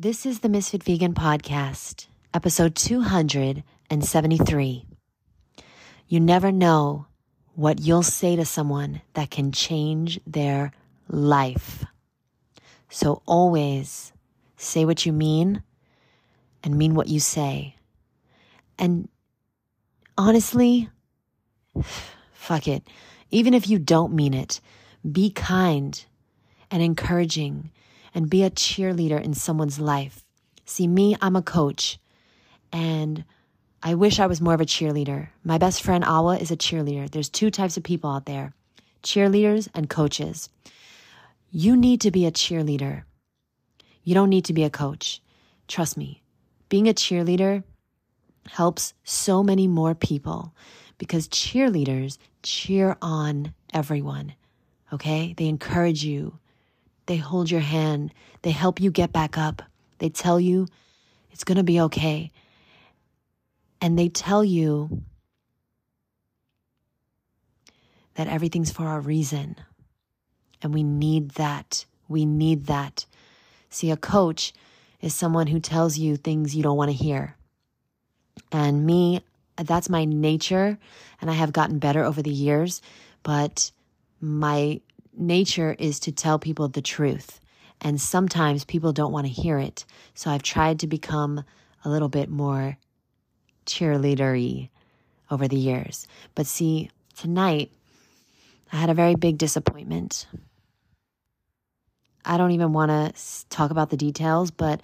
This is the Misfit Vegan Podcast, episode 273. You never know what you'll say to someone that can change their life. So always say what you mean and mean what you say. And honestly, fuck it. Even if you don't mean it, be kind and encouraging and be a cheerleader in someone's life. See, me, I'm a coach and I wish I was more of a cheerleader. My best friend Awa is a cheerleader. There's two types of people out there cheerleaders and coaches. You need to be a cheerleader. You don't need to be a coach. Trust me, being a cheerleader helps so many more people because cheerleaders cheer on everyone. Okay? They encourage you. They hold your hand. They help you get back up. They tell you it's going to be okay. And they tell you that everything's for a reason. And we need that. We need that. See, a coach is someone who tells you things you don't want to hear. And me, that's my nature. And I have gotten better over the years. But my nature is to tell people the truth. And sometimes people don't want to hear it. So I've tried to become a little bit more cheerleadery over the years. But see, tonight I had a very big disappointment. I don't even want to talk about the details, but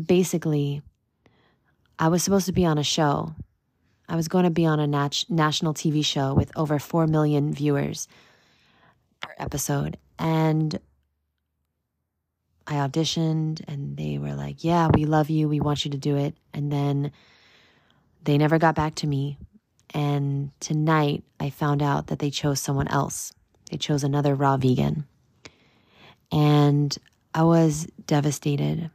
basically, I was supposed to be on a show. I was going to be on a nat- national TV show with over 4 million viewers episode. And I auditioned and they were like, Yeah, we love you. We want you to do it. And then they never got back to me. And tonight I found out that they chose someone else. They chose another raw vegan. And I was devastated.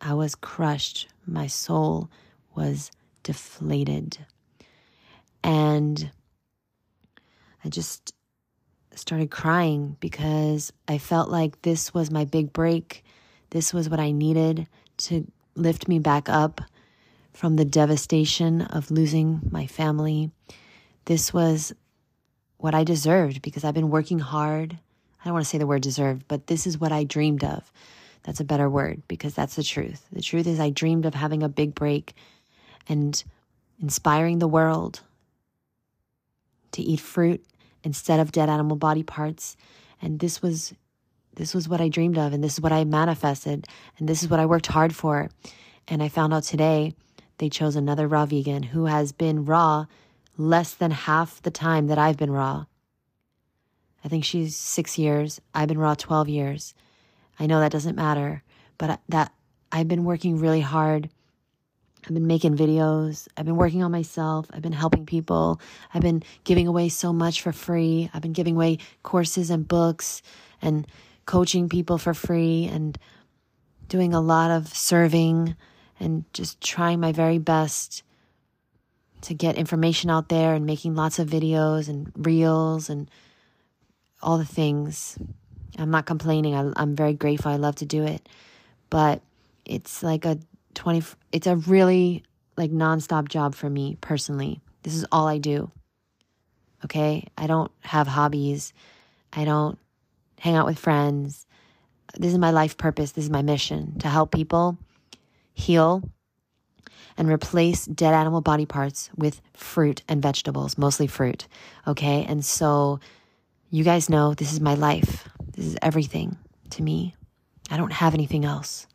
I was crushed. My soul was deflated. And I just started crying because I felt like this was my big break. This was what I needed to lift me back up from the devastation of losing my family. This was what I deserved because I've been working hard. I don't want to say the word deserved, but this is what I dreamed of. That's a better word because that's the truth. The truth is, I dreamed of having a big break and inspiring the world to eat fruit instead of dead animal body parts. And this was this was what I dreamed of and this is what I manifested and this is what I worked hard for. And I found out today they chose another raw vegan who has been raw less than half the time that I've been raw. I think she's 6 years. I've been raw 12 years. I know that doesn't matter, but that I've been working really hard I've been making videos. I've been working on myself. I've been helping people. I've been giving away so much for free. I've been giving away courses and books and coaching people for free and doing a lot of serving and just trying my very best to get information out there and making lots of videos and reels and all the things. I'm not complaining. I, am very grateful. I love to do it. But it's like a 20 it's a really like nonstop job for me personally. This is all I do. Okay? I don't have hobbies. I don't hang out with friends. This is my life purpose. This is my mission to help people heal and replace dead animal body parts with fruit and vegetables, mostly fruit. Okay? And so you guys know this is my life. This is everything to me. I don't have anything else.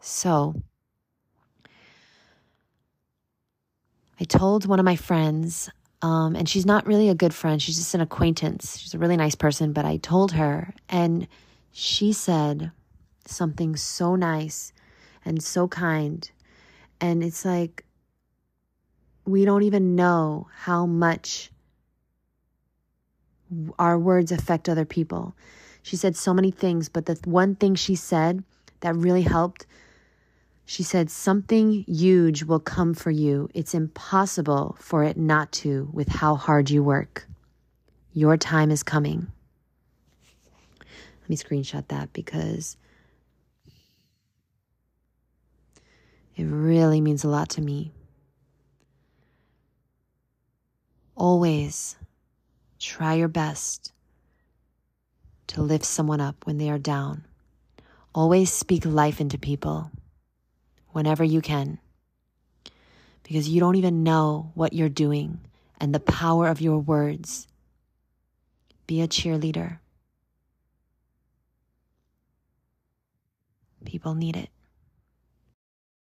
So I told one of my friends, um, and she's not really a good friend, she's just an acquaintance. She's a really nice person, but I told her, and she said something so nice and so kind. And it's like, we don't even know how much our words affect other people. She said so many things, but the one thing she said that really helped She said, Something huge will come for you. It's impossible for it not to with how hard you work. Your time is coming. Let me screenshot that because it really means a lot to me. Always try your best to lift someone up when they are down. Always speak life into people whenever you can because you don't even know what you're doing and the power of your words. Be a cheerleader. People need it.